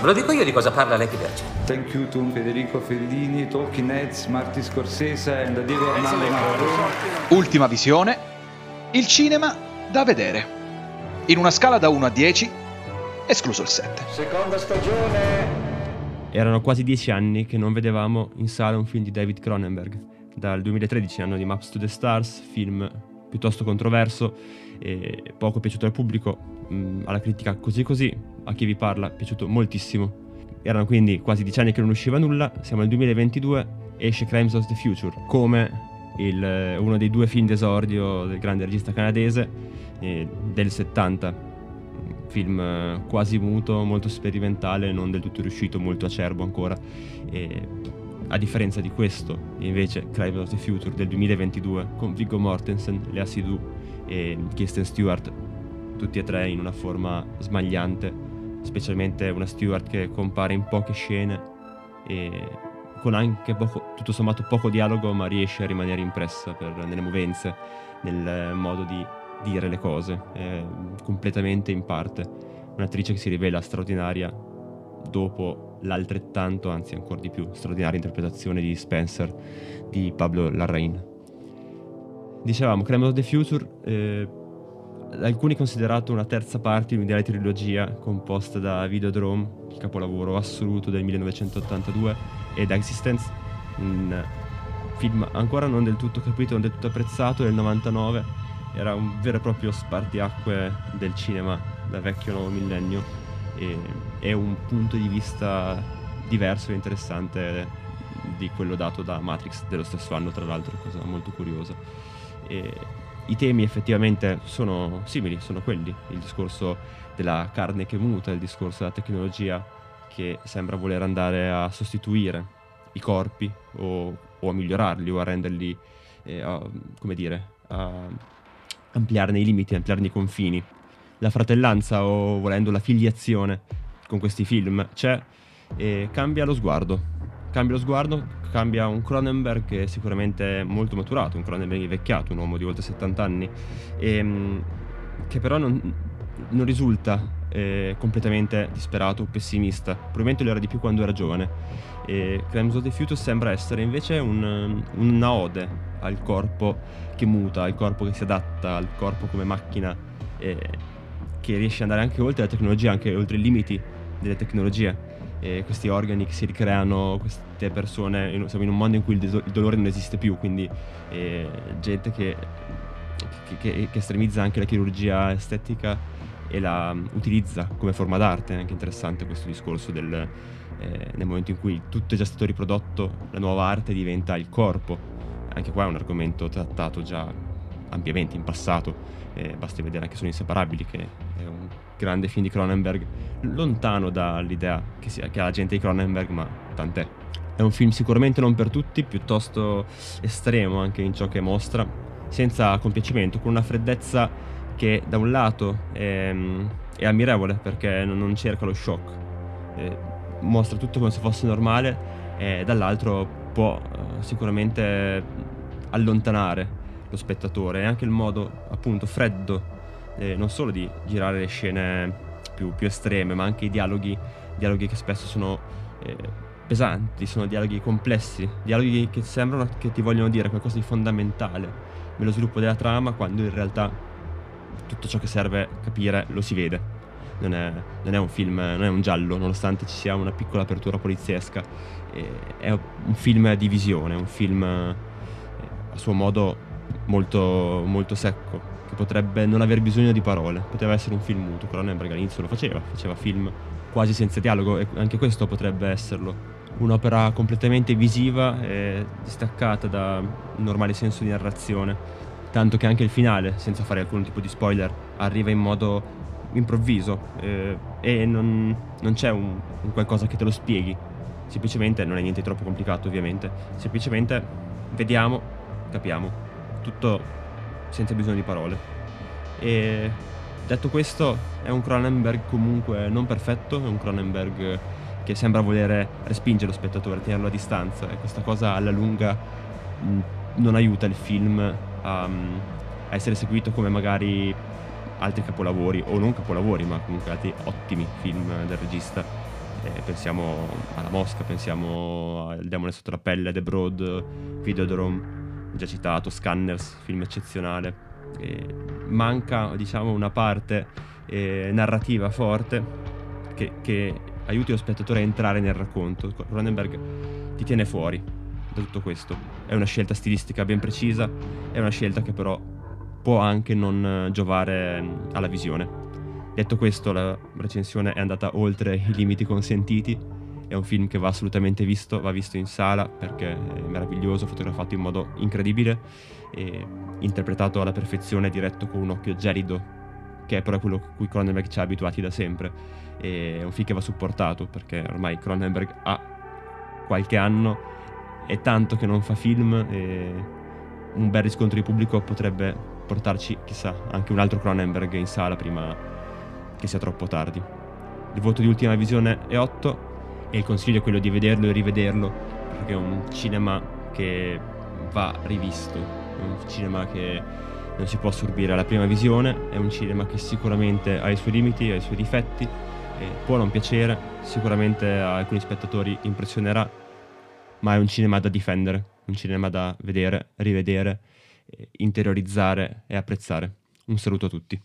Ve lo dico io di cosa parla Lady Verge. Thank you to Federico Fellini, Talking Heads, Marty Scorsese and Diego Armando. Ultima visione. Il cinema da vedere. In una scala da 1 a 10, escluso il 7. Seconda stagione. Erano quasi dieci anni che non vedevamo in sala un film di David Cronenberg. Dal 2013, anno di Maps to the Stars, film piuttosto controverso e poco piaciuto al pubblico, mh, alla critica così così, a chi vi parla è piaciuto moltissimo. Erano quindi quasi dieci anni che non usciva nulla, siamo nel 2022 esce Crimes of the Future, come il, uno dei due film d'esordio del grande regista canadese eh, del 70 film eh, quasi muto, molto sperimentale, non del tutto riuscito, molto acerbo ancora. E a differenza di questo, invece, Crimes of the Future del 2022 con Viggo Mortensen, Lea Seydoux e Kirsten Stewart, tutti e tre in una forma smagliante, specialmente una Stewart che compare in poche scene e con anche poco, tutto sommato poco dialogo, ma riesce a rimanere impressa per, nelle movenze, nel modo di dire le cose, eh, completamente in parte. Un'attrice che si rivela straordinaria dopo l'altrettanto, anzi ancora di più, straordinaria interpretazione di Spencer di Pablo Larraín. Dicevamo, Creme of the Future, eh, alcuni considerato una terza parte di un'ideale trilogia composta da Videodrome, il capolavoro assoluto del 1982, ed Existence, un film ancora non del tutto capito, non del tutto apprezzato, del 99, era un vero e proprio spartiacque del cinema da vecchio nuovo millennio e è un punto di vista diverso e interessante di quello dato da Matrix dello stesso anno tra l'altro, cosa molto curiosa. E I temi effettivamente sono simili, sono quelli, il discorso della carne che muta, il discorso della tecnologia che sembra voler andare a sostituire i corpi o, o a migliorarli o a renderli, eh, a, come dire, a ampliarne i limiti, ampliarne i confini. La fratellanza o volendo la filiazione con questi film c'è e cambia lo sguardo. Cambia lo sguardo, cambia un Cronenberg che è sicuramente molto maturato, un Cronenberg invecchiato, un uomo di oltre 70 anni, e, ehm, che però non, non risulta eh, completamente disperato o pessimista. Probabilmente lo era di più quando era giovane. E Crimes of the Future sembra essere invece un, una ode al corpo che muta, al corpo che si adatta, al corpo come macchina eh, che riesce ad andare anche oltre la tecnologia, anche oltre i limiti delle tecnologie. E questi organi che si ricreano, queste persone, siamo in un mondo in cui il, do- il dolore non esiste più, quindi eh, gente che, che, che, che estremizza anche la chirurgia estetica e la utilizza come forma d'arte, è anche interessante questo discorso del, eh, nel momento in cui tutto è già stato riprodotto, la nuova arte diventa il corpo. Anche qua è un argomento trattato già ampiamente in passato, eh, basti vedere anche Sono Inseparabili, che è un grande film di Cronenberg, lontano dall'idea che, sia, che ha la gente di Cronenberg, ma tant'è. È un film sicuramente non per tutti, piuttosto estremo anche in ciò che mostra, senza compiacimento, con una freddezza che da un lato è, è ammirevole perché non cerca lo shock, eh, mostra tutto come se fosse normale e dall'altro può eh, sicuramente allontanare lo spettatore e anche il modo appunto freddo eh, non solo di girare le scene più, più, estreme ma anche i dialoghi, dialoghi che spesso sono eh, pesanti, sono dialoghi complessi, dialoghi che sembrano che ti vogliono dire qualcosa di fondamentale nello sviluppo della trama quando in realtà tutto ciò che serve capire lo si vede. Non è, non è, un film, non è un giallo, nonostante ci sia una piccola apertura poliziesca. è un film di visione, un film eh, a suo modo molto, molto secco, che potrebbe non aver bisogno di parole. Poteva essere un film muto, Cronenberg all'inizio lo faceva, faceva film quasi senza dialogo e anche questo potrebbe esserlo. Un'opera completamente visiva e distaccata da un normale senso di narrazione tanto che anche il finale, senza fare alcun tipo di spoiler, arriva in modo improvviso eh, e non, non c'è un, un, qualcosa che te lo spieghi, semplicemente non è niente troppo complicato ovviamente, semplicemente vediamo, capiamo, tutto senza bisogno di parole. E detto questo è un Cronenberg comunque non perfetto, è un Cronenberg che sembra volere respingere lo spettatore, tenerlo a distanza e questa cosa alla lunga mh, non aiuta il film a, a essere seguito come magari altri capolavori, o non capolavori, ma comunque altri ottimi film del regista. Eh, pensiamo alla Mosca, pensiamo al Demone sotto la pelle, The Broad, Videodrome, già citato, Scanners, film eccezionale. E manca, diciamo, una parte eh, narrativa forte che, che aiuti lo spettatore a entrare nel racconto. Cronenberg ti tiene fuori da tutto questo. È una scelta stilistica ben precisa, è una scelta che però può anche non giovare alla visione. Detto questo, la recensione è andata oltre i limiti consentiti. È un film che va assolutamente visto, va visto in sala perché è meraviglioso, fotografato in modo incredibile e interpretato alla perfezione, diretto con un occhio gelido, che è però quello a cui Cronenberg ci ha abituati da sempre. È un film che va supportato perché ormai Cronenberg ha qualche anno, è tanto che non fa film e un bel riscontro di pubblico potrebbe portarci, chissà, anche un altro Cronenberg in sala prima che sia troppo tardi. Il voto di ultima visione è 8 e il consiglio è quello di vederlo e rivederlo perché è un cinema che va rivisto, è un cinema che non si può assorbire alla prima visione, è un cinema che sicuramente ha i suoi limiti, ha i suoi difetti, può non piacere, sicuramente a alcuni spettatori impressionerà, ma è un cinema da difendere, un cinema da vedere, rivedere, interiorizzare e apprezzare. Un saluto a tutti.